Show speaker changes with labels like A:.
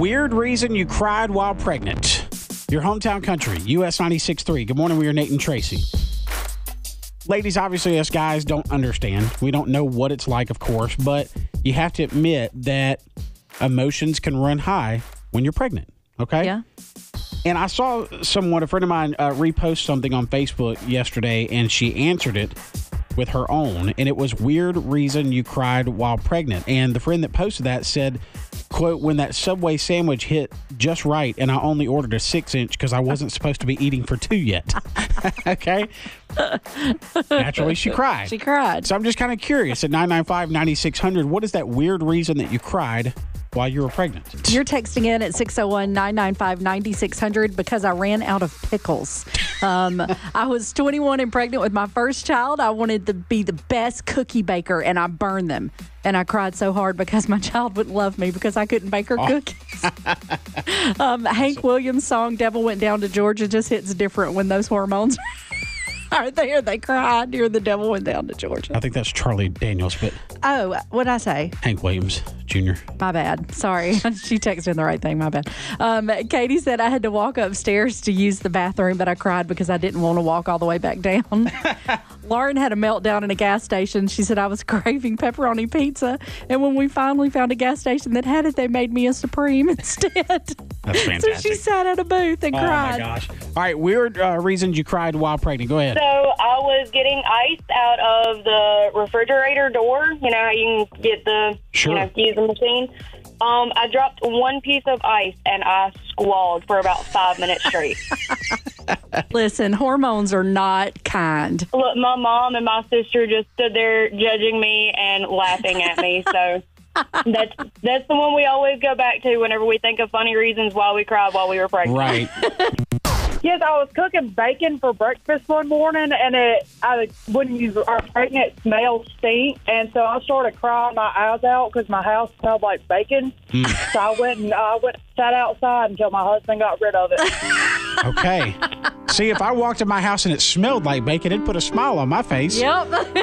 A: Weird reason you cried while pregnant. Your hometown country, US 96.3. Good morning, we are Nate and Traci. Ladies, obviously, us guys don't understand. We don't know what it's like, of course, but you have to admit that emotions can run high when you're pregnant. Okay?
B: Yeah.
A: And I saw someone, a friend of mine, uh, repost something on Facebook yesterday, and she answered it with her own, and it was weird reason you cried while pregnant. And the friend that posted that said, "quote When that Subway sandwich hit just right, and I only ordered a six inch because I wasn't supposed to be eating for two yet." okay. Naturally, she cried.
B: She cried.
A: So I'm just kind of curious at 995 9600, what is that weird reason that you cried while you were pregnant?
B: You're texting in at 601 995 9600 because I ran out of pickles. Um, I was 21 and pregnant with my first child. I wanted to be the best cookie baker and I burned them. And I cried so hard because my child wouldn't love me because I couldn't bake her cookies. um, Hank Williams' song Devil Went Down to Georgia just hits different when those hormones are there. They cried near the devil went down to Georgia.
A: I think that's Charlie Daniels, but
B: Oh, what'd I say?
A: Hank Williams Jr.
B: My bad. Sorry. she texted the right thing. My bad. Um, Katie said I had to walk upstairs to use the bathroom, but I cried because I didn't want to walk all the way back down. Lauren had a meltdown in a gas station. She said I was craving pepperoni pizza. And when we finally found a gas station that had it, they made me a Supreme instead.
A: That's fantastic.
B: so she sat at a booth and cried.
A: Oh my gosh! All right, weird uh, reasons you cried while pregnant. Go ahead.
C: So I was getting ice out of the refrigerator door. You know how you can get the
A: Sure.
C: you know use the machine. Um, I dropped one piece of ice and I squalled for about five minutes straight.
B: Listen, hormones are not kind.
C: Look, my mom and my sister just stood there judging me and laughing at me. So that's that's the one we always go back to whenever we think of funny reasons why we cried while we were pregnant.
A: Right.
D: Yes, I was cooking bacon for breakfast one morning, and it I when you are pregnant, it smells stink, and so I started crying my eyes out because my house smelled like bacon. Hmm. So I went and I went sat outside until my husband got rid of it.
A: Okay. See, if I walked in my house and it smelled like bacon, it'd put a smile on my face.
B: Yep.